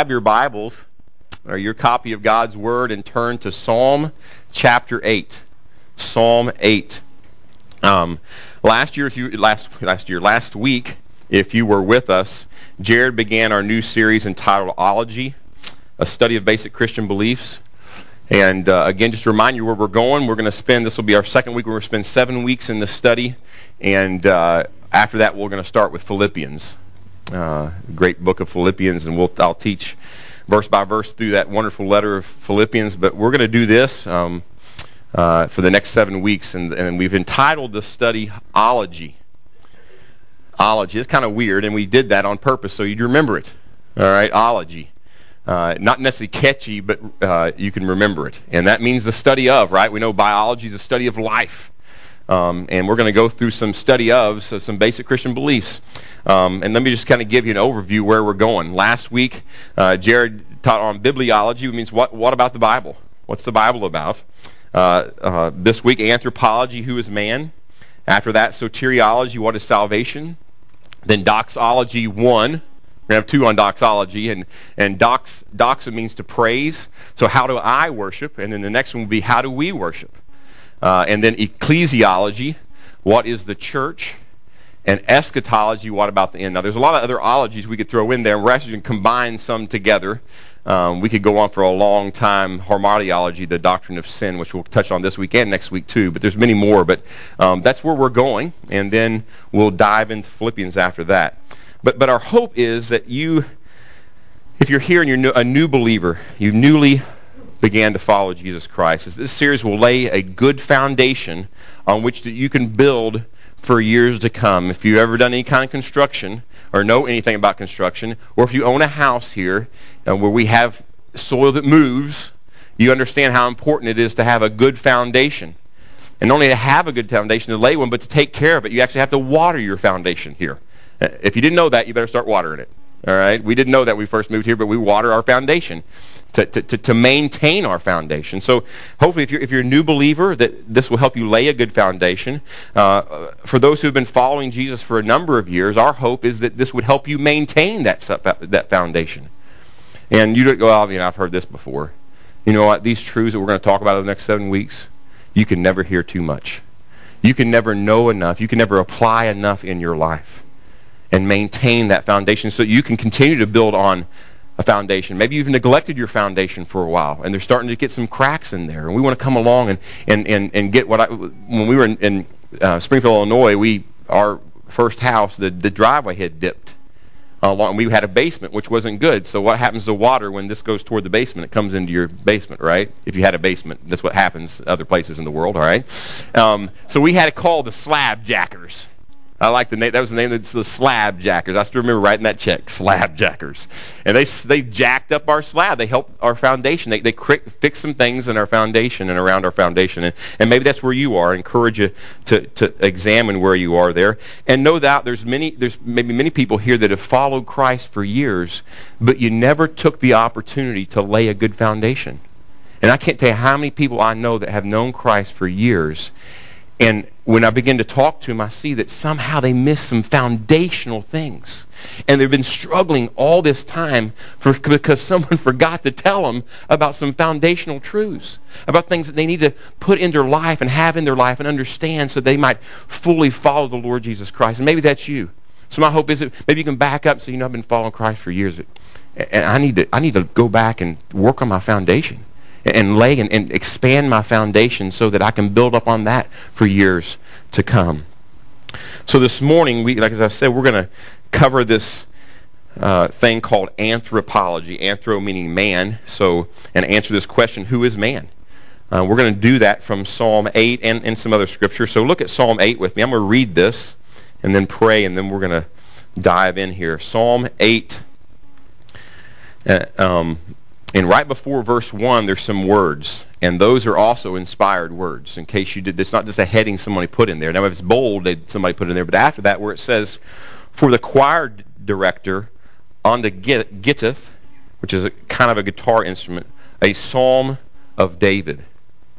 grab your Bibles or your copy of God's Word and turn to Psalm chapter 8. Psalm 8. Um, last year, if you last last year, last week, if you were with us, Jared began our new series entitled "Ology," a study of basic Christian beliefs. And uh, again, just to remind you where we're going, we're going to spend. This will be our second week. We're going to spend seven weeks in this study, and uh, after that, we're going to start with Philippians, uh, great book of Philippians, and we'll I'll teach verse by verse through that wonderful letter of Philippians. But we're going to do this. Um, uh, for the next seven weeks, and, and we've entitled the study Ology. Ology. It's kind of weird, and we did that on purpose so you'd remember it. All right, Ology. Uh, not necessarily catchy, but uh, you can remember it. And that means the study of, right? We know biology is a study of life. Um, and we're going to go through some study of so some basic Christian beliefs. Um, and let me just kind of give you an overview where we're going. Last week, uh, Jared taught on bibliology, which means what, what about the Bible? What's the Bible about? Uh, uh, this week, anthropology, who is man? After that, soteriology, what is salvation? Then doxology 1. We're going to have two on doxology, and, and dox, doxa means to praise. So how do I worship? And then the next one will be how do we worship? Uh, and then ecclesiology, what is the church? And eschatology, what about the end? Now, there's a lot of other ologies we could throw in there. We're actually going to combine some together. Um, we could go on for a long time. Hamartiology, the doctrine of sin, which we'll touch on this week and next week too. But there's many more. But um, that's where we're going, and then we'll dive into Philippians after that. But but our hope is that you, if you're here and you're a new believer, you newly began to follow Jesus Christ, is this series will lay a good foundation on which that you can build for years to come. If you've ever done any kind of construction or know anything about construction, or if you own a house here uh, where we have soil that moves, you understand how important it is to have a good foundation. And not only to have a good foundation, to lay one, but to take care of it. You actually have to water your foundation here. Uh, if you didn't know that, you better start watering it. All right? We didn't know that we first moved here, but we water our foundation to, to, to maintain our foundation. So hopefully if you're, if you're a new believer, that this will help you lay a good foundation. Uh, for those who have been following Jesus for a number of years, our hope is that this would help you maintain that, that foundation. And you don't go, oh, you know, I've heard this before. You know what? These truths that we're going to talk about in the next seven weeks, you can never hear too much. You can never know enough. You can never apply enough in your life and maintain that foundation so you can continue to build on a foundation. Maybe you've neglected your foundation for a while, and they're starting to get some cracks in there. And we want to come along and, and, and, and get what I, when we were in, in uh, Springfield, Illinois, we, our first house, the, the driveway had dipped. Along, we had a basement, which wasn't good. So what happens to water when this goes toward the basement? It comes into your basement, right? If you had a basement, that's what happens other places in the world, all right? Um, so we had to call the slab jackers I like the name. That was the name of the slab jackers. I still remember writing that check, slab jackers. And they they jacked up our slab. They helped our foundation. They they fixed some things in our foundation and around our foundation. And, and maybe that's where you are. I encourage you to, to examine where you are there. And no doubt there's many there's maybe many people here that have followed Christ for years, but you never took the opportunity to lay a good foundation. And I can't tell you how many people I know that have known Christ for years and when I begin to talk to them, I see that somehow they miss some foundational things. And they've been struggling all this time for, because someone forgot to tell them about some foundational truths, about things that they need to put in their life and have in their life and understand so they might fully follow the Lord Jesus Christ. And maybe that's you. So my hope is that maybe you can back up so you know, I've been following Christ for years. And I need to, I need to go back and work on my foundation and lay and, and expand my foundation so that I can build up on that for years to come. So this morning, we, like as I said, we're going to cover this uh, thing called anthropology. Anthro meaning man. So, and answer this question: Who is man? Uh, we're going to do that from Psalm 8 and, and some other scripture. So look at Psalm 8 with me. I'm going to read this and then pray, and then we're going to dive in here. Psalm 8. Uh, um, and right before verse 1, there's some words. And those are also inspired words, in case you did. It's not just a heading somebody put in there. Now, if it's bold, somebody put in there. But after that, where it says, for the choir director on the gittith, which is a, kind of a guitar instrument, a psalm of David.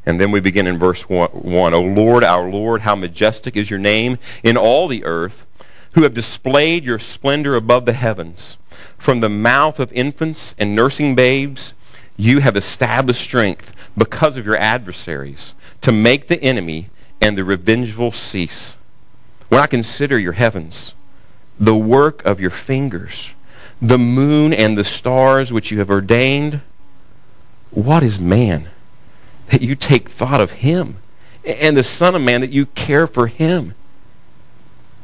And then we begin in verse 1. O Lord, our Lord, how majestic is your name in all the earth, who have displayed your splendor above the heavens. From the mouth of infants and nursing babes, you have established strength because of your adversaries to make the enemy and the revengeful cease. When I consider your heavens, the work of your fingers, the moon and the stars which you have ordained, what is man that you take thought of him, and the Son of Man that you care for him?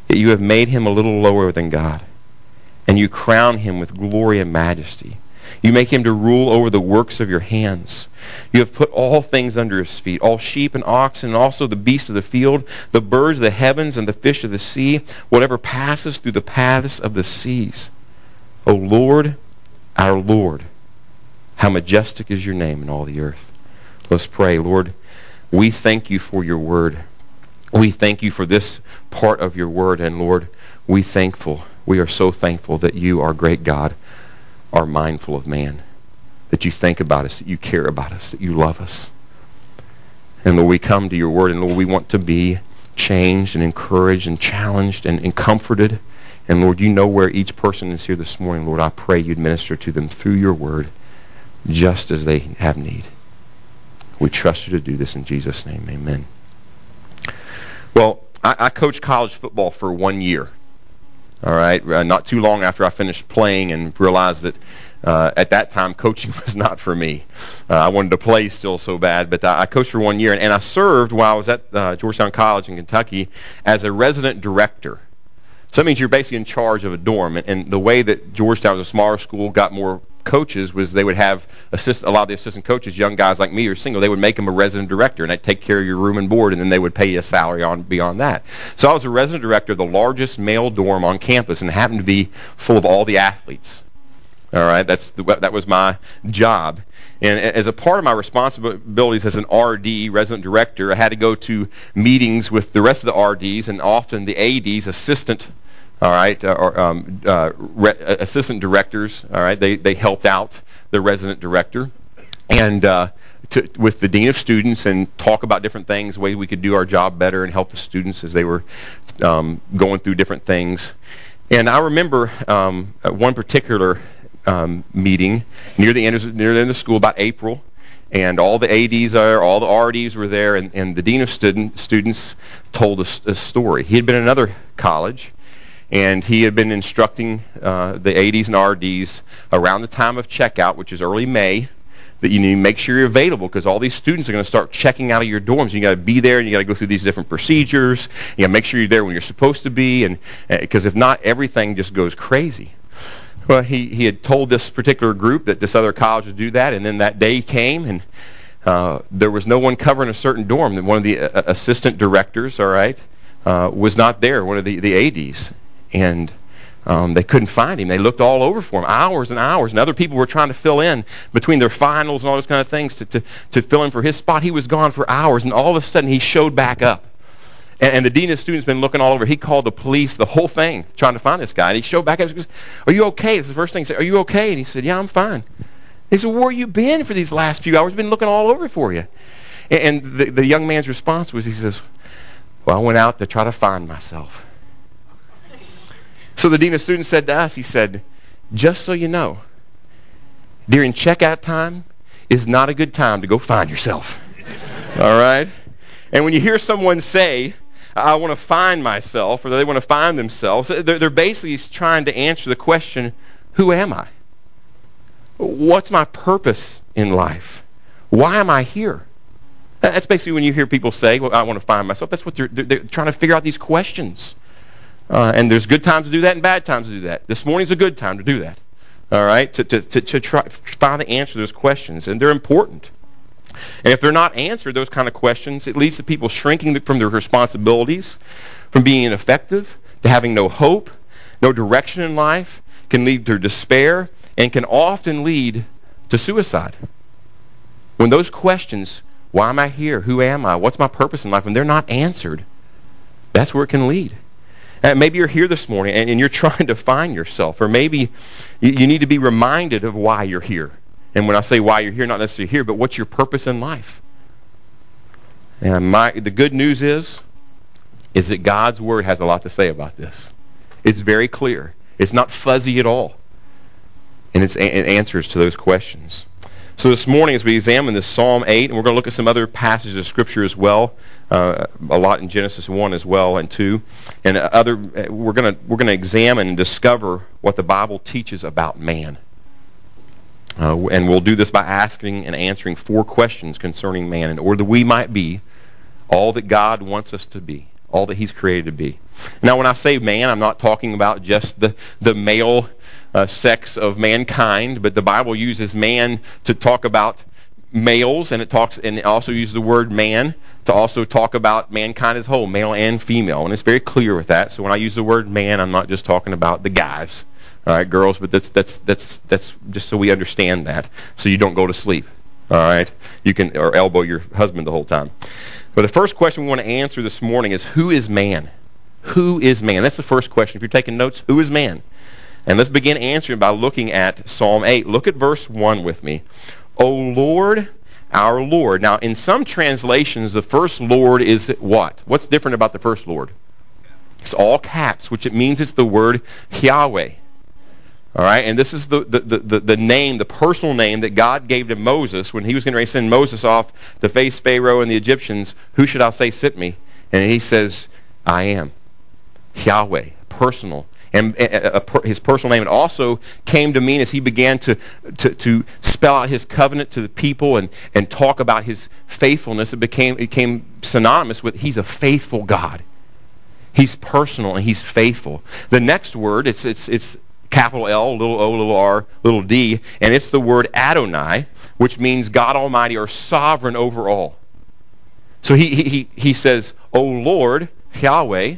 That you have made him a little lower than God, and you crown him with glory and majesty. You make him to rule over the works of your hands. You have put all things under his feet, all sheep and oxen, and also the beasts of the field, the birds of the heavens, and the fish of the sea, whatever passes through the paths of the seas. O Lord, our Lord, how majestic is your name in all the earth. Let's pray. Lord, we thank you for your word. We thank you for this part of your word, and Lord, we thankful. We are so thankful that you our great God are mindful of man, that you think about us, that you care about us, that you love us. And Lord, we come to your word, and Lord, we want to be changed and encouraged and challenged and, and comforted. And Lord, you know where each person is here this morning. Lord, I pray you'd minister to them through your word just as they have need. We trust you to do this in Jesus' name. Amen. Well, I, I coached college football for one year. All right, uh, not too long after I finished playing and realized that uh, at that time coaching was not for me. Uh, I wanted to play still so bad, but I, I coached for one year, and, and, I served while I was at uh, Georgetown College in Kentucky as a resident director. So that means you're basically in charge of a dorm, and, and the way that Georgetown was a smaller school, got more coaches was they would have assist, a lot of the assistant coaches, young guys like me or single, they would make them a resident director, and they'd take care of your room and board, and then they would pay you a salary on beyond that. So I was a resident director of the largest male dorm on campus, and happened to be full of all the athletes. All right, that's the, that was my job. And as a part of my responsibilities as an RD, resident director, I had to go to meetings with the rest of the RDs and often the ADs, assistant all right, uh, or um, uh, re- uh, assistant directors, all right, they, they helped out the resident director and to, with the dean of students and talk about different things, ways we could do our job better and help the students as they were um, going through different things. And I remember um, one particular um, meeting near the, end of, near the end of school, about April, and all the ADs are, all the RDs were there, and, and the dean of student, students told a, a story. He had been in another college, and he had been instructing uh, the ADs and RDs around the time of checkout, which is early May, that you need to make sure you're available because all these students are going to start checking out of your dorms. You got to be there, and you got to go through these different procedures. You got to make sure you're there when you're supposed to be, and because uh, if not, everything just goes crazy. Well, he, he had told this particular group that this other college would do that, and then that day came, and uh, there was no one covering a certain dorm. One of the uh, assistant directors, all right, uh, was not there. One of the, the ADs, and um, they couldn't find him. They looked all over for him, hours and hours. And other people were trying to fill in between their finals and all those kind of things to, to, to fill in for his spot. He was gone for hours, and all of a sudden he showed back up. And, and the dean of students been looking all over. He called the police, the whole thing, trying to find this guy. And he showed back up. He goes, "Are you okay?" It's the first thing he said. "Are you okay?" And he said, "Yeah, I'm fine." He said, "Where you been for these last few hours? Been looking all over for you." And, and the, the young man's response was, he says, "Well, I went out to try to find myself." So the dean of students said to us, he said, just so you know, during checkout time is not a good time to go find yourself. All right? And when you hear someone say, I want to find myself, or they want to find themselves, they're, they're basically trying to answer the question, who am I? What's my purpose in life? Why am I here? That's basically when you hear people say, well, I want to find myself. That's what they're, they're, they're trying to figure out these questions. Uh, and there's good times to do that and bad times to do that. This morning's a good time to do that. All right? To, to, to, to try find the answer to those questions. And they're important. And if they're not answered, those kind of questions, it leads to people shrinking from their responsibilities, from being ineffective, to having no hope, no direction in life, can lead to despair, and can often lead to suicide. When those questions, why am I here? Who am I? What's my purpose in life? When they're not answered, that's where it can lead. Uh, maybe you're here this morning and, and, you're trying to find yourself, or maybe you, you need to be reminded of why you're here. And when I say why you're here, not necessarily here, but what's your purpose in life? And my, the good news is, is that God's Word has a lot to say about this. It's very clear. It's not fuzzy at all. and its a- answers to those questions. So this morning, as we examine this Psalm 8, and we're going to look at some other passages of Scripture as well, uh, a lot in Genesis 1 as well and 2, and other, we're going to we're going to examine and discover what the Bible teaches about man. Uh, and we'll do this by asking and answering four questions concerning man in order that we might be all that God wants us to be, all that He's created to be. Now, when I say man, I'm not talking about just the, the male uh, sex of mankind, but the Bible uses man to talk about males, and it talks and it also uses the word man to also talk about mankind as whole, male and female, and it's very clear with that. So when I use the word man, I'm not just talking about the guys, all right, girls, but that's that's that's that's just so we understand that, so you don't go to sleep, all right? You can or elbow your husband the whole time. But the first question we want to answer this morning is who is man? Who is man? That's the first question. If you're taking notes, who is man? And let's begin answering by looking at Psalm 8. Look at verse 1 with me. O Lord, our Lord. Now, in some translations, the first Lord is what? What's different about the first Lord? It's all caps, which it means it's the word Yahweh. All right, and this is the, the, the, the, name, the personal name that God gave to Moses when he was going to send Moses off to face Pharaoh and the Egyptians. Who should I say sit me? And he says, I am. Yahweh, personal and uh, uh, his personal name. It also came to mean as he began to, to, to spell out his covenant to the people and, and talk about his faithfulness, it became, it became synonymous with he's a faithful God. He's personal and he's faithful. The next word, it's, it's, it's capital L, little o, little r, little d, and it's the word Adonai, which means God Almighty or sovereign over all. So he, he, he says, O Lord, Yahweh,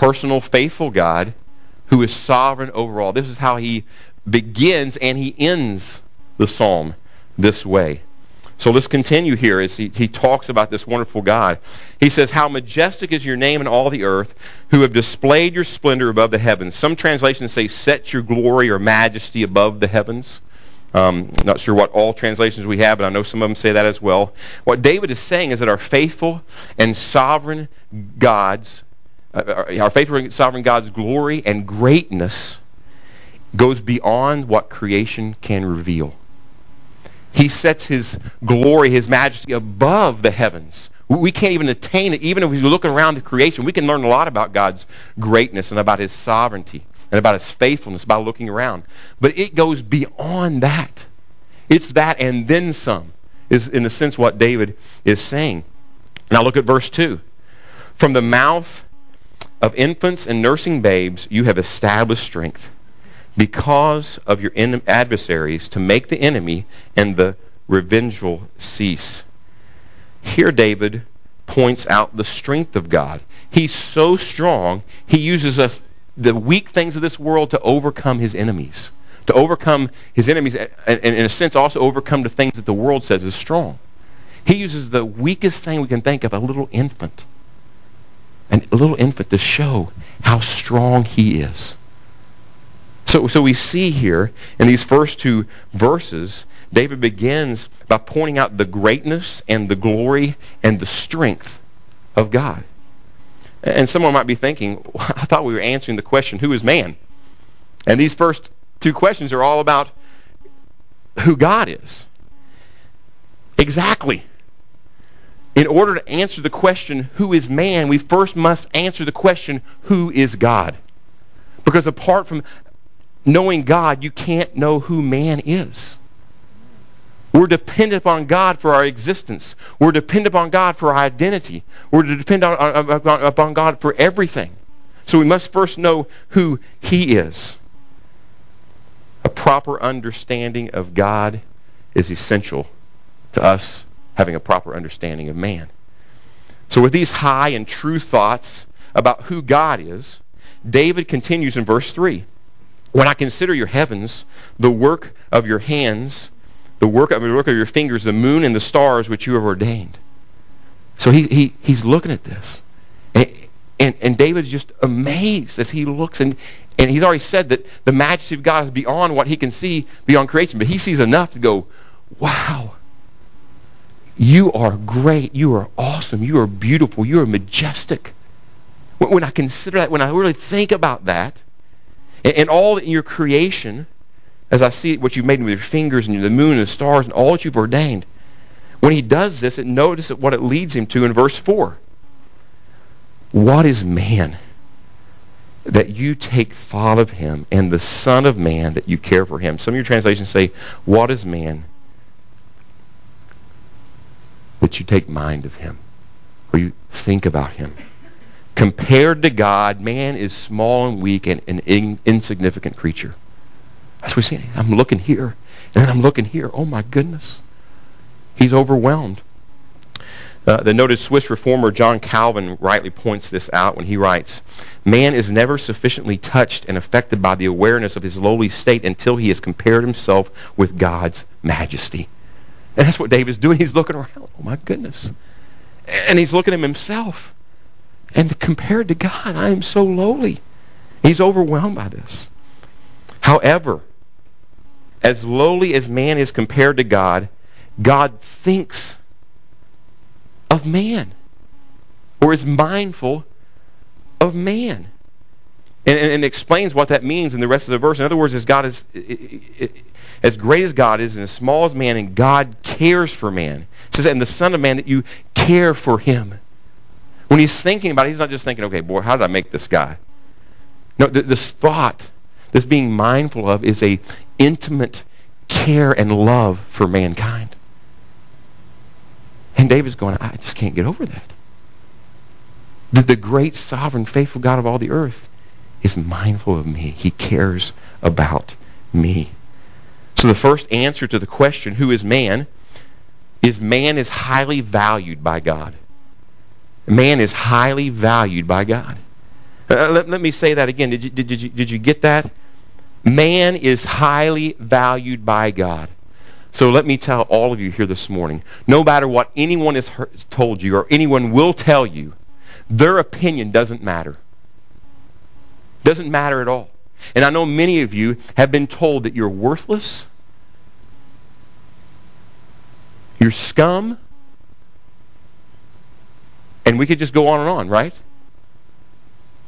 personal, faithful God, who is sovereign over all. This is how he begins and he ends the psalm this way. So let's continue here as he, he talks about this wonderful God. He says, How majestic is your name in all the earth, who have displayed your splendor above the heavens. Some translations say, Set your glory or majesty above the heavens. Um, not sure what all translations we have, but I know some of them say that as well. What David is saying is that our faithful and sovereign God's uh, our faithful sovereign God's glory and greatness goes beyond what creation can reveal. He sets his glory, his majesty above the heavens. We can't even attain it. Even if we look around the creation, we can learn a lot about God's greatness and about his sovereignty and about his faithfulness by looking around. But it goes beyond that. It's that and then some, is in a sense what David is saying. Now look at verse 2. From the mouth of infants and nursing babes, you have established strength because of your adversaries to make the enemy and the revengeful cease. Here, David points out the strength of God. He's so strong, he uses us, the weak things of this world to overcome his enemies. To overcome his enemies, and in a sense, also overcome the things that the world says is strong. He uses the weakest thing we can think of, a little infant an, a little infant to show how strong he is. So, so we see here in these first two verses, David begins by pointing out the greatness and the glory and the strength of God. And someone might be thinking, I thought we were answering the question, who is man? And these first two questions are all about who God is. Exactly in order to answer the question, who is man, we first must answer the question, who is God? Because apart from knowing God, you can't know who man is. We're dependent upon God for our existence. We're dependent upon God for our identity. We're dependent upon God for everything. So we must first know who he is. A proper understanding of God is essential to us having a proper understanding of man. So, with these high and true thoughts about who God is, David continues in verse 3 When I consider your heavens, the work of your hands, the work of, the work of your fingers, the moon and the stars which you have ordained. So he, he, he's looking at this. And, and, and David's just amazed as he looks. And, and he's already said that the majesty of God is beyond what he can see beyond creation. But he sees enough to go, wow, you are great. You are awesome. You are beautiful. You are majestic. When I consider that, when I really think about that, and all in your creation, as I see what you've made with your fingers and the moon and the stars and all that you've ordained. When he does this, it notice what it leads him to in verse 4. What is man that you take thought of him, and the Son of Man that you care for him? Some of your translations say, What is man that you take mind of him, or you think about him? Compared to God, man is small and weak and an in, insignificant creature. That's what we see. I'm looking here, and I'm looking here. Oh my goodness. He's overwhelmed. Uh, the noted Swiss reformer John Calvin rightly points this out when he writes, Man is never sufficiently touched and affected by the awareness of his lowly state until he has compared himself with God's majesty. And that's what David's doing. He's looking around. Oh, my goodness. And he's looking at himself. And compared to God, I am so lowly. He's overwhelmed by this. However, as lowly as man is compared to God, God thinks of man or is mindful of man. And, and, and, explains what that means in the rest of the verse. In other words, as God is, as great as God is and as small as man, and God cares for man. It says, and the Son of Man, that you care for him. When he's thinking about it, he's not just thinking, okay, boy, how did I make this guy? No, this thought, this being mindful of, is a intimate care and love for mankind. And David's going, I just can't get over that. The, the great, sovereign, faithful God of all the earth is mindful of me. He cares about me. So the first answer to the question, who is man, is man is highly valued by God. Man is highly valued by God. Uh, let, let me say that again. Did you, did, did, you, did you get that? Man is highly valued by God. So let me tell all of you here this morning, no matter what anyone has told you or anyone will tell you, their opinion doesn't matter. Doesn't matter at all. And I know many of you have been told that you're worthless, you're scum, and we could just go on and on, right?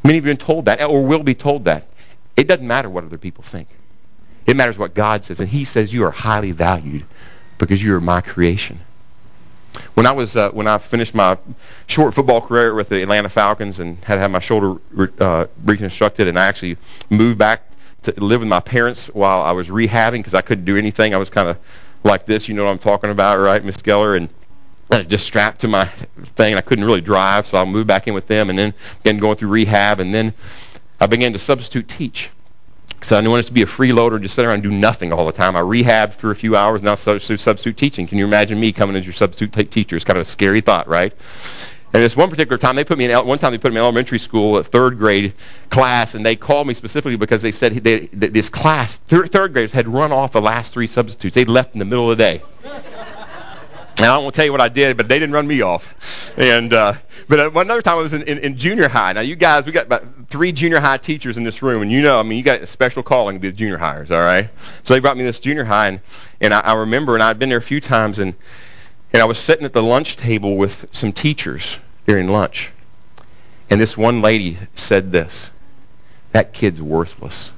Many of you have been told that or will be told that. It doesn't matter what other people think. It matters what God says. And he says you are highly valued because you are my creation. When I was uh, when I finished my short football career with the Atlanta Falcons and had had my shoulder re- uh, reconstructed, and I actually moved back to live with my parents while I was rehabbing because I couldn't do anything. I was kind of like this, you know what I'm talking about, right, Miss Geller, and just strapped to my thing. I couldn't really drive, so I moved back in with them, and then began going through rehab, and then I began to substitute teach. So I didn't want to be a freeloader, just sit around and do nothing all the time. I rehabbed for a few hours, now substitute, substitute teaching. Can you imagine me coming as your substitute t- teacher? It's kind of a scary thought, right? And this one particular time, they put me in one time they put me in elementary school, a third grade class, and they called me specifically because they said they, this class, third, third graders, had run off the last three substitutes. They'd left in the middle of the day. And I won't tell you what I did, but they didn't run me off. And uh, but uh, another time I was in, in, in, junior high. Now you guys, we got about three junior high teachers in this room, and you know, I mean, you got a special calling to be the junior hires, all right? So they brought me this junior high, and, and I, I remember, and I'd been there a few times, and and I was sitting at the lunch table with some teachers during lunch, and this one lady said this: "That kid's worthless."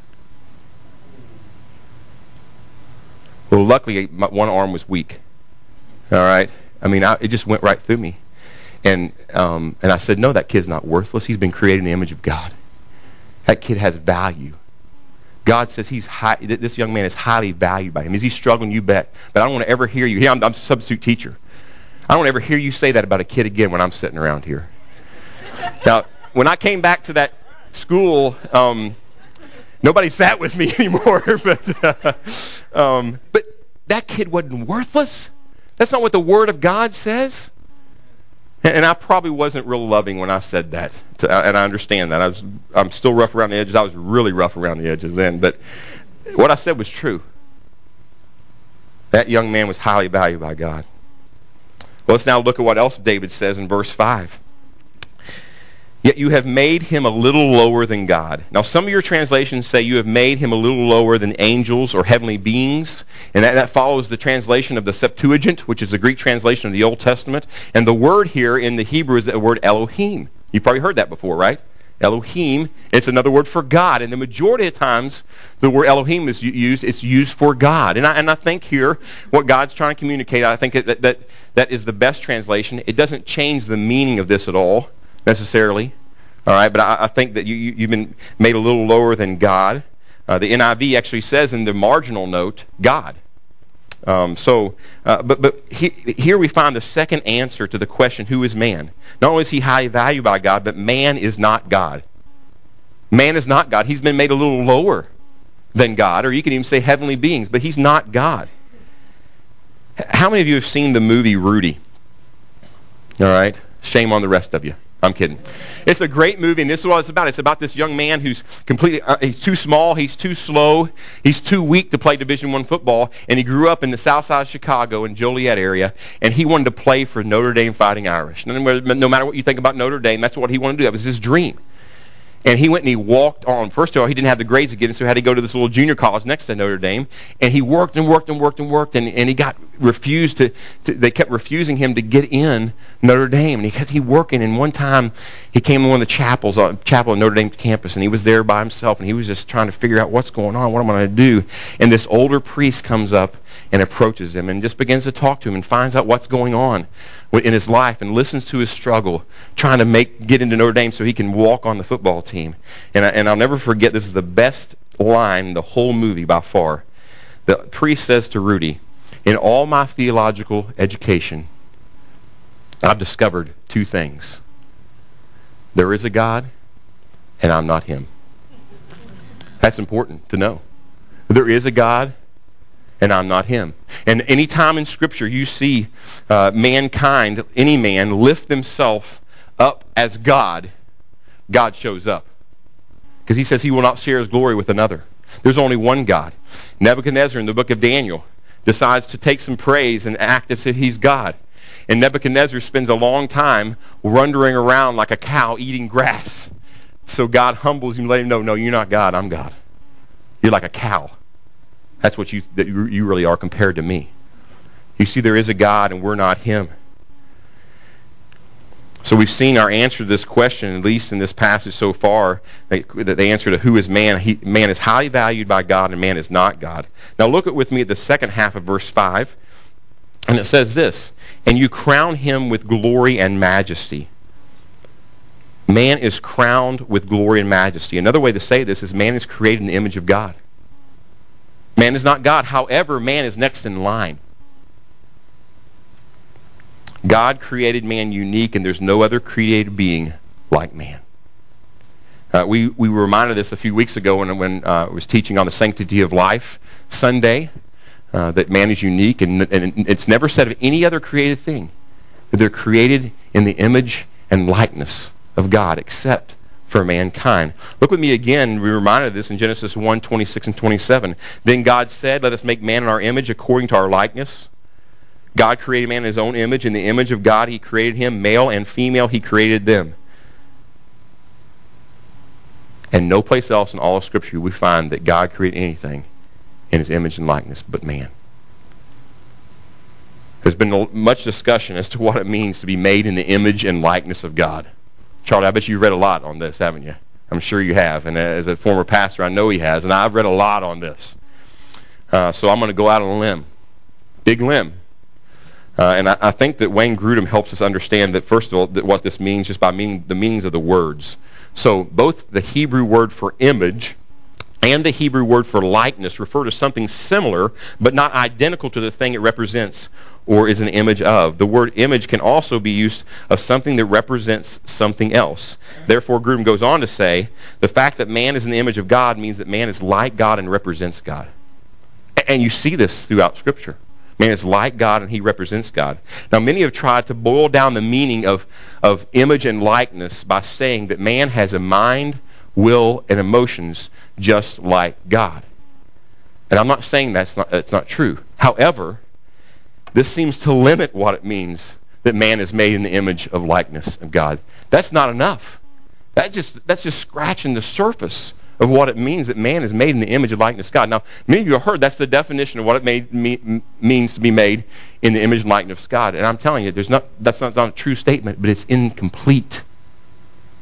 Well, luckily, my, one arm was weak. All right? I mean, I, it just went right through me. And, um, and I said, no, that kid's not worthless. He's been created in the image of God. That kid has value. God says he's high, this young man is highly valued by him. Is he struggling? You bet. But I don't want to ever hear you. Here, I'm, I'm a substitute teacher. I don't ever hear you say that about a kid again when I'm sitting around here. now, when I came back to that school, um, nobody sat with me anymore. but, uh, um, but that kid wasn't worthless. That's not what the Word of God says. And I probably wasn't real loving when I said that, and I understand that. I was, I'm still rough around the edges. I was really rough around the edges then, but what I said was true. That young man was highly valued by God. Let's now look at what else David says in verse 5. Yet you have made him a little lower than God. Now, some of your translations say you have made him a little lower than angels or heavenly beings. And that, that follows the translation of the Septuagint, which is the Greek translation of the Old Testament. And the word here in the Hebrew is the word Elohim. You've probably heard that before, right? Elohim, it's another word for God. And the majority of times the word Elohim is used, it's used for God. And I, and I think here what God's trying to communicate, I think that, that, that is the best translation. It doesn't change the meaning of this at all, necessarily. All right, but I, I think that you, you, have been made a little lower than God. Uh, the NIV actually says in the marginal note, God. Um, so, uh, but, but he, here we find the second answer to the question, who is man? Not only is he highly valued by God, but man is not God. Man is not God. He's been made a little lower than God, or you can even say heavenly beings, but he's not God. How many of you have seen the movie Rudy? All right? Shame on the rest of you. I'm kidding. It's a great movie, and this is what it's about. It's about this young man who's completely, uh, he's too small, he's too slow, he's too weak to play Division One football, and he grew up in the south side of Chicago in Joliet area, and he wanted to play for Notre Dame Fighting Irish. No matter what you think about Notre Dame, that's what he wanted to do. That was his dream. And he went and he walked on. First of all, he didn't have the grades to get in, so he had to go to this little junior college next to Notre Dame. And he worked and worked and worked and worked, and, and he got refused to, to, they kept refusing him to get in Notre Dame. And he kept he working, and one time he came to one of the chapels, uh, chapel on Notre Dame campus, and he was there by himself, and he was just trying to figure out what's going on, what am I going to do. And this older priest comes up and approaches him and just begins to talk to him and finds out what's going on in his life and listens to his struggle trying to make get into Notre Dame so he can walk on the football team. And, I, and I'll never forget, this is the best line in the whole movie by far. The priest says to Rudy, in all my theological education, I've discovered two things. There is a God, and I'm not him. That's important to know. There is a God, and I'm not him. And any time in Scripture you see uh, mankind, any man, lift themselves up as God, God shows up. Because he says he will not share his glory with another. There's only one God. Nebuchadnezzar in the book of Daniel decides to take some praise and act as if he's God. And Nebuchadnezzar spends a long time wandering around like a cow eating grass. So God humbles him let him know, no, you're not God, I'm God. You're like a cow. That's what you, that you really are compared to me. You see, there is a God and we're not him. So we've seen our answer to this question, at least in this passage so far, that the answer to who is man. He, man is highly valued by God and man is not God. Now look at with me at the second half of verse 5. And it says this, And you crown him with glory and majesty. Man is crowned with glory and majesty. Another way to say this is man is created in the image of God. Man is not God. However, man is next in line. God created man unique, and there's no other created being like man. Uh, we, we were reminded of this a few weeks ago when, when uh, I was teaching on the sanctity of life Sunday, uh, that man is unique, and, and it's never said of any other created thing that they're created in the image and likeness of God except for mankind. Look with me again. We reminded of this in Genesis 1, 26 and 27. Then God said, Let us make man in our image according to our likeness. God created man in his own image. In the image of God he created him. Male and female he created them. And no place else in all of Scripture we find that God created anything in his image and likeness but man. There's been much discussion as to what it means to be made in the image and likeness of God. Charlie, I bet you've read a lot on this, haven't you? I'm sure you have. And as a former pastor, I know he has. And I've read a lot on this. Uh, so I'm going to go out on a limb. Big limb. Uh, and I, I, think that Wayne Grudem helps us understand that, first of all, that what this means just by meaning, the meanings of the words. So both the Hebrew word for image and the Hebrew word for likeness refer to something similar, but not identical to the thing it represents or is an image of. The word image can also be used of something that represents something else. Therefore, Grudem goes on to say, the fact that man is in the image of God means that man is like God and represents God. And you see this throughout Scripture. Man is like God and he represents God. Now, many have tried to boil down the meaning of, of image and likeness by saying that man has a mind, will, and emotions just like God. And I'm not saying that's not, that's not true. However, this seems to limit what it means that man is made in the image of likeness of God. That's not enough. That just, that's just scratching the surface of what it means that man is made in the image of likeness of God. Now, many of you have heard that's the definition of what it made, me, means to be made in the image and likeness of God. And I'm telling you, there's not, that's not, not a true statement, but it's incomplete.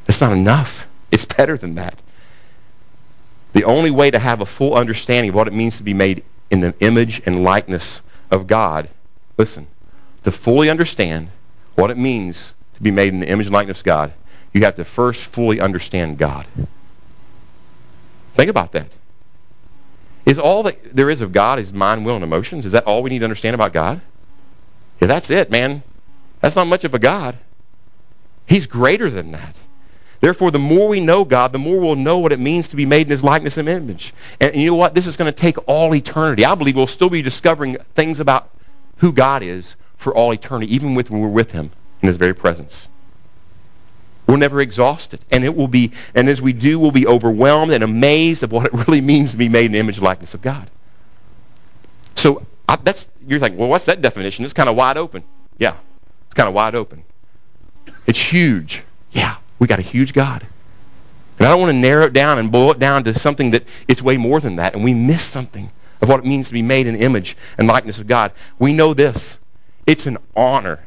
It's not enough. It's better than that. The only way to have a full understanding of what it means to be made in the image and likeness of God, listen, to fully understand what it means to be made in the image and likeness of God, you have to first fully understand God. Think about that. Is all that there is of God is mind, will, and emotions? Is that all we need to understand about God? Yeah, that's it, man. That's not much of a God. He's greater than that. Therefore, the more we know God, the more we'll know what it means to be made in his likeness and image. And you know what? This is going to take all eternity. I believe we'll still be discovering things about who God is for all eternity, even with, when we're with him in his very presence. We'll never exhaust it. And it will be, and as we do, we'll be overwhelmed and amazed of what it really means to be made in the image and likeness of God. So I, that's, you're like, well, what's that definition? It's kind of wide open. Yeah, it's kind of wide open. It's huge. Yeah, we got a huge God. And I don't want to narrow it down and boil it down to something that it's way more than that, and we miss something of what it means to be made in the image and likeness of God. We know this. It's an honor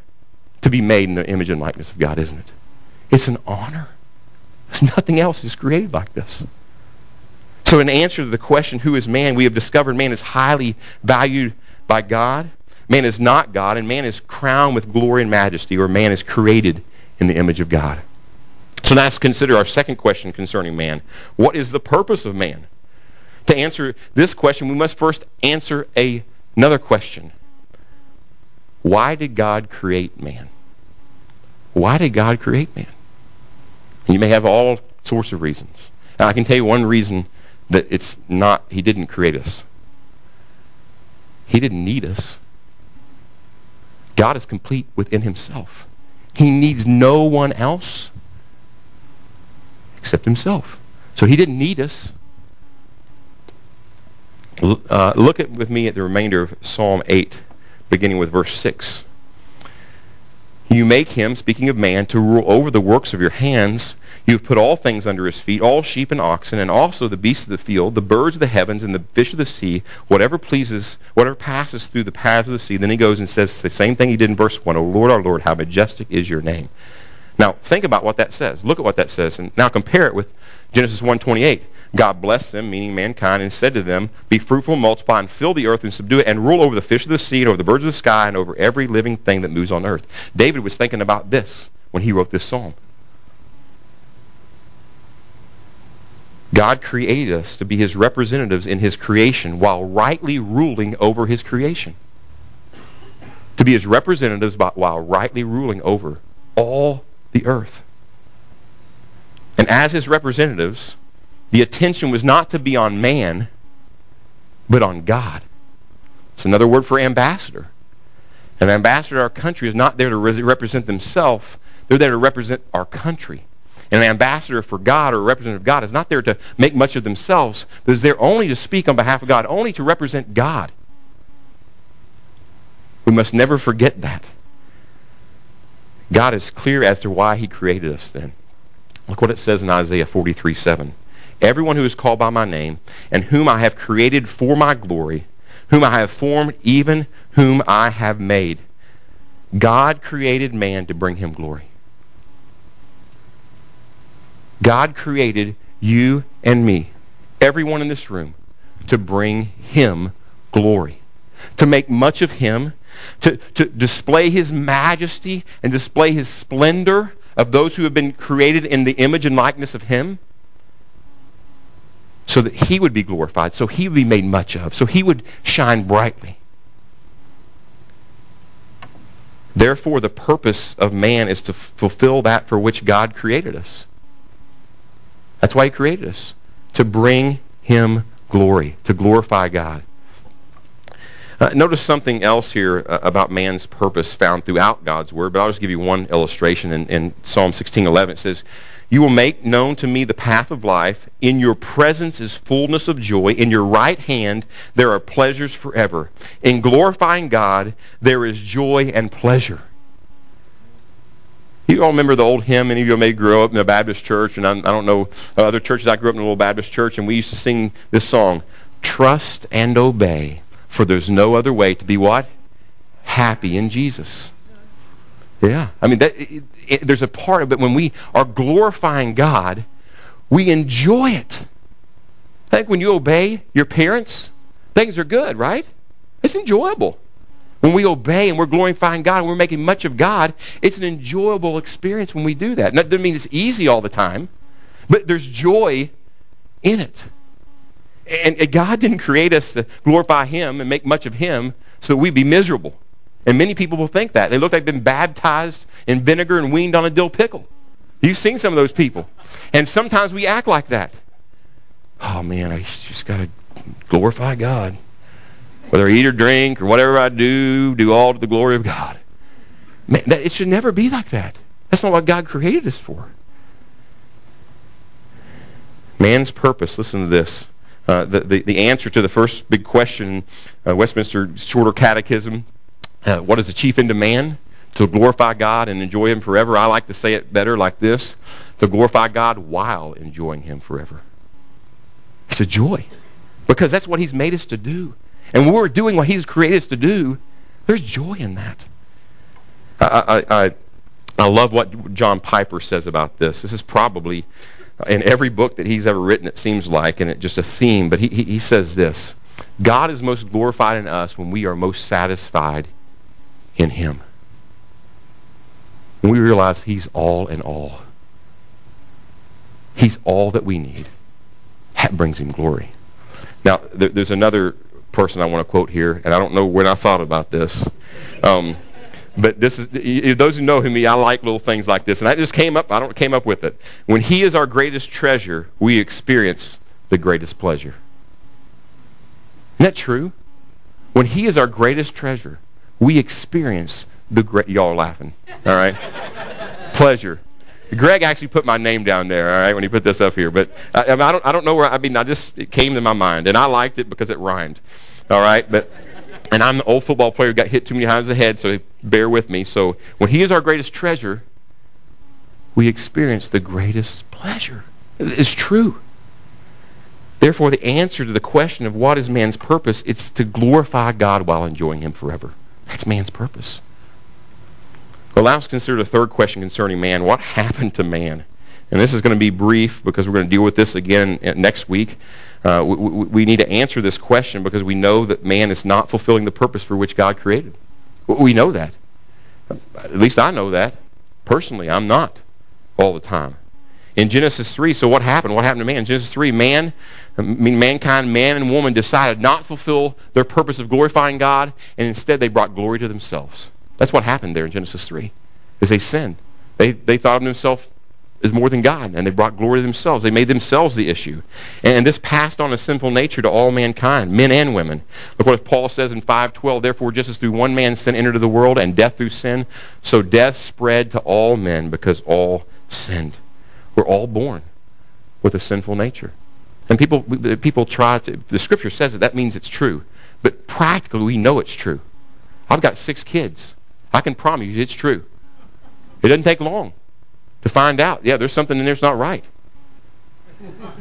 to be made in the image and likeness of God, isn't it? It's an honor. There's nothing else is created like this. So in answer to the question, who is man, we have discovered man is highly valued by God. Man is not God, and man is crowned with glory and majesty, or man is created in the image of God. So now let's consider our second question concerning man. What is the purpose of man? To answer this question, we must first answer a, another question. Why did God create man? Why did God create man? You may have all sorts of reasons. And I can tell you one reason that it's not, he didn't create us. He didn't need us. God is complete within himself. He needs no one else except himself. So he didn't need us. Uh, look at with me at the remainder of Psalm 8, beginning with verse 6. You make him, speaking of man, to rule over the works of your hands. You have put all things under his feet, all sheep and oxen, and also the beasts of the field, the birds of the heavens, and the fish of the sea, whatever pleases, whatever passes through the paths of the sea. Then he goes and says the same thing he did in verse 1, O Lord, our Lord, how majestic is your name. Now, think about what that says. Look at what that says. And now compare it with Genesis 1.28. God blessed them, meaning mankind, and said to them, Be fruitful, multiply, and fill the earth, and subdue it, and rule over the fish of the sea, and over the birds of the sky, and over every living thing that moves on earth. David was thinking about this when he wrote this psalm. God created us to be his representatives in his creation while rightly ruling over his creation. To be his representatives while rightly ruling over all the earth. And as his representatives, the attention was not to be on man, but on God. It's another word for ambassador. An ambassador to our country is not there to represent themselves, they're there to represent our country. And an ambassador for God or a representative of God is not there to make much of themselves, but is there only to speak on behalf of God, only to represent God. We must never forget that. God is clear as to why he created us then. Look what it says in Isaiah 43, 7. Everyone who is called by my name, and whom I have created for my glory, whom I have formed, even whom I have made. God created man to bring him glory. God created you and me, everyone in this room, to bring him glory, to make much of him, to, to display his majesty and display his splendor of those who have been created in the image and likeness of him so that he would be glorified, so he would be made much of, so he would shine brightly. Therefore, the purpose of man is to fulfill that for which God created us. That's why he created us, to bring him glory, to glorify God. Uh, notice something else here uh, about man's purpose found throughout God's word, but I'll just give you one illustration. In, in Psalm 16:11, it says, "You will make known to me the path of life. In your presence is fullness of joy. In your right hand there are pleasures forever. In glorifying God there is joy and pleasure." You all remember the old hymn? Many of you may grow up in a Baptist church, and I, I don't know other churches. I grew up in a little Baptist church, and we used to sing this song, "Trust and obey." For there's no other way to be what? Happy in Jesus. Yeah. I mean, that, it, it, there's a part of it when we are glorifying God, we enjoy it. I think when you obey your parents, things are good, right? It's enjoyable. When we obey and we're glorifying God and we're making much of God, it's an enjoyable experience when we do that. That doesn't mean it's easy all the time, but there's joy in it. And God didn't create us to glorify Him and make much of Him so that we'd be miserable. And many people will think that. They look like they've been baptized in vinegar and weaned on a dill pickle. You've seen some of those people. And sometimes we act like that. Oh, man, I just got to glorify God. Whether I eat or drink or whatever I do, do all to the glory of God. Man, that, it should never be like that. That's not what God created us for. Man's purpose, listen to this. Uh, the, the, the, answer to the first big question, uh, Westminster Shorter Catechism, uh, what is the chief end of man? To glorify God and enjoy Him forever. I like to say it better like this to glorify God while enjoying Him forever. It's a joy because that's what He's made us to do. And when we're doing what He's created us to do, there's joy in that. I, I, I, I love what John Piper says about this. This is probably in every book that he's ever written, it seems like, and it's just a theme. But he, he, he says this God is most glorified in us when we are most satisfied in him. When we realize he's all in all. He's all that we need. That brings him glory. Now, there, there's another person I want to quote here, and I don't know when I thought about this. Um, but this is those who know me. I like little things like this, and I just came up. I don't came up with it. When He is our greatest treasure, we experience the greatest pleasure. Isn't that true? When He is our greatest treasure, we experience the great. Y'all laughing. All right. pleasure. Greg actually put my name down there, all right, when he put this up here. But I, I, don't, I don't know where, I mean, I just, it came to my mind. And I liked it because it rhymed, all right? But and I'm an old football player who got hit too many times in the head, so bear with me. So when he is our greatest treasure, we experience the greatest pleasure. It's true. Therefore, the answer to the question of what is man's purpose, it's to glorify God while enjoying him forever. That's man's purpose. Well, let's consider the third question concerning man. What happened to man? And this is going to be brief because we're going to deal with this again next week. Uh, we, we, need to answer this question because we know that man is not fulfilling the purpose for which God created. We know that. At least I know that. Personally, I'm not all the time. In Genesis 3, so what happened? What happened to man? In Genesis 3, man, I mean, mankind, man and woman decided not to fulfill their purpose of glorifying God, and instead they brought glory to themselves. That's what happened there in Genesis 3, is they sinned. They, they thought of themselves is more than God, and they brought glory to themselves. They made themselves the issue. And this passed on a sinful nature to all mankind, men and women. Look what Paul says in 5.12, Therefore, just as through one man sin entered into the world, and death through sin, so death spread to all men because all sinned. We're all born with a sinful nature. And people, people try to, the scripture says that that means it's true. But practically, we know it's true. I've got six kids. I can promise you it's true. It doesn't take long to find out, yeah, there's something in there that's not right.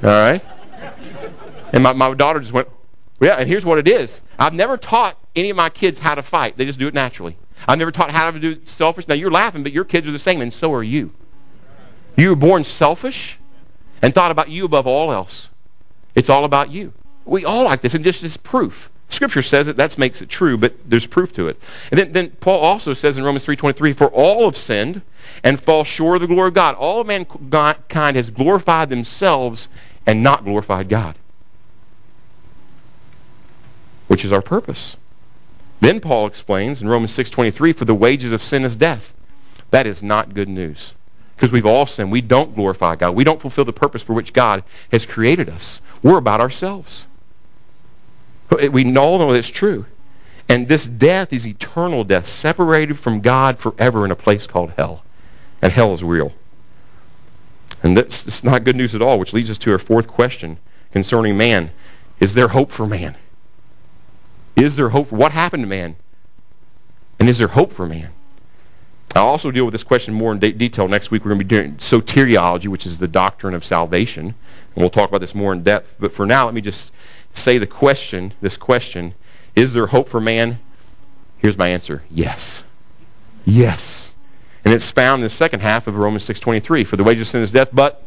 All right? And my, my daughter just went, yeah, and here's what it is. I've never taught any of my kids how to fight. They just do it naturally. I've never taught how to do it selfish. Now, you're laughing, but your kids are the same, and so are you. You were born selfish and thought about you above all else. It's all about you. We all like this, and just as proof. Scripture says it, that makes it true, but there's proof to it. And then, then Paul also says in Romans 3.23, For all have sinned and fall short of the glory of God. All of mankind has glorified themselves and not glorified God, which is our purpose. Then Paul explains in Romans 6.23, For the wages of sin is death. That is not good news. Because we've all sinned. We don't glorify God. We don't fulfill the purpose for which God has created us. We're about ourselves. We know that's true. And this death is eternal death, separated from God forever in a place called hell. And hell is real. And that's, that's not good news at all, which leads us to our fourth question concerning man. Is there hope for man? Is there hope for what happened to man? And is there hope for man? I'll also deal with this question more in de- detail next week. We're going to be doing soteriology, which is the doctrine of salvation. And we'll talk about this more in depth. But for now, let me just say the question, this question, is there hope for man? Here's my answer. Yes. Yes. And it's found in the second half of Romans 6.23. For the wages of sin is death, but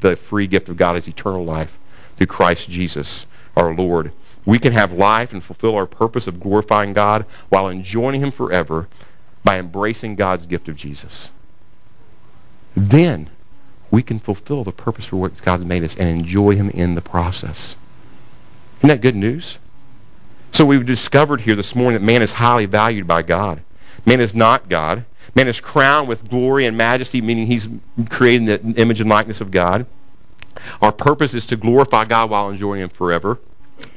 the free gift of God is eternal life through Christ Jesus our Lord. We can have life and fulfill our purpose of glorifying God while enjoying Him forever by embracing God's gift of Jesus. Then we can fulfill the purpose for which God made us and enjoy Him in the process. Isn't that good news? So we've discovered here this morning that man is highly valued by God. Man is not God. Man is crowned with glory and majesty, meaning he's creating the image and likeness of God. Our purpose is to glorify God while enjoying Him forever.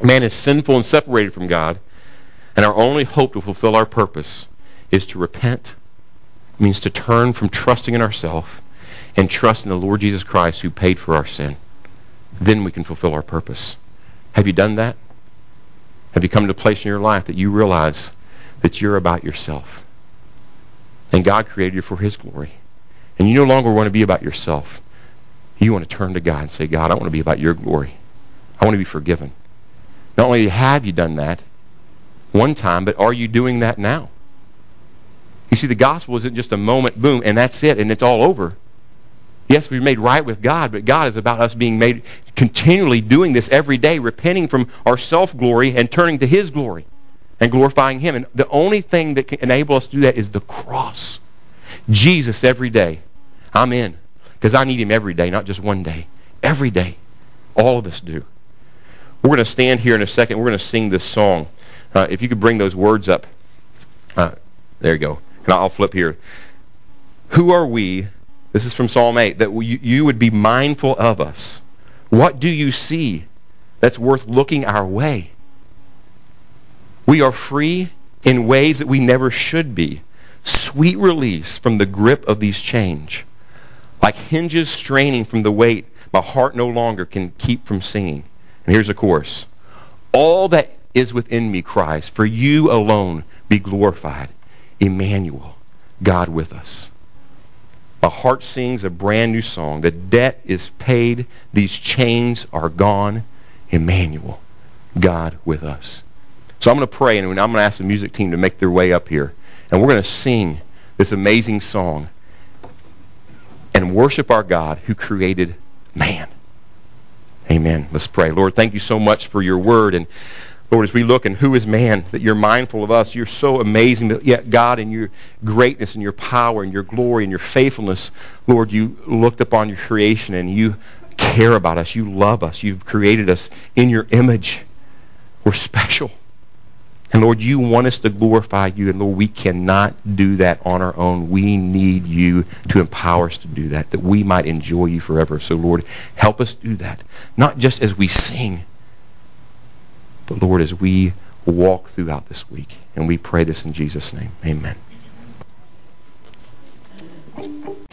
Man is sinful and separated from God. And our only hope to fulfill our purpose is to repent, means to turn from trusting in ourselves and trust in the Lord Jesus Christ who paid for our sin. Then we can fulfill our purpose. Have you done that? Have you come to a place in your life that you realize that you're about yourself? And God created you for his glory. And you no longer want to be about yourself. You want to turn to God and say, God, I want to be about your glory. I want to be forgiven. Not only have you done that one time, but are you doing that now? You see, the gospel isn't just a moment, boom, and that's it, and it's all over. Yes, we're made right with God, but God is about us being made continually doing this every day, repenting from our self glory and turning to His glory and glorifying Him. And the only thing that can enable us to do that is the cross. Jesus every day. I'm in because I need Him every day, not just one day. Every day. All of us do. We're going to stand here in a second. We're going to sing this song. Uh, if you could bring those words up. Uh, there you go. And I'll flip here. Who are we? This is from Psalm 8. That we, you would be mindful of us. What do you see that's worth looking our way? We are free in ways that we never should be. Sweet release from the grip of these chains. Like hinges straining from the weight my heart no longer can keep from singing. And here's a chorus. All that is within me cries, For you alone be glorified. Emmanuel, God with us. A heart sings a brand new song. The debt is paid. These chains are gone. Emmanuel, God with us. So I'm going to pray, and I'm going to ask the music team to make their way up here. And we're going to sing this amazing song and worship our God who created man. Amen. Let's pray. Lord, thank you so much for your word. And Lord, as we look and who is man, that you're mindful of us. You're so amazing. Yet, God, in your greatness and your power and your glory and your faithfulness, Lord, you looked upon your creation and you care about us. You love us. You've created us in your image. We're special. And Lord, you want us to glorify you. And Lord, we cannot do that on our own. We need you to empower us to do that, that we might enjoy you forever. So Lord, help us do that. Not just as we sing, but Lord, as we walk throughout this week, and we pray this in Jesus' name, amen.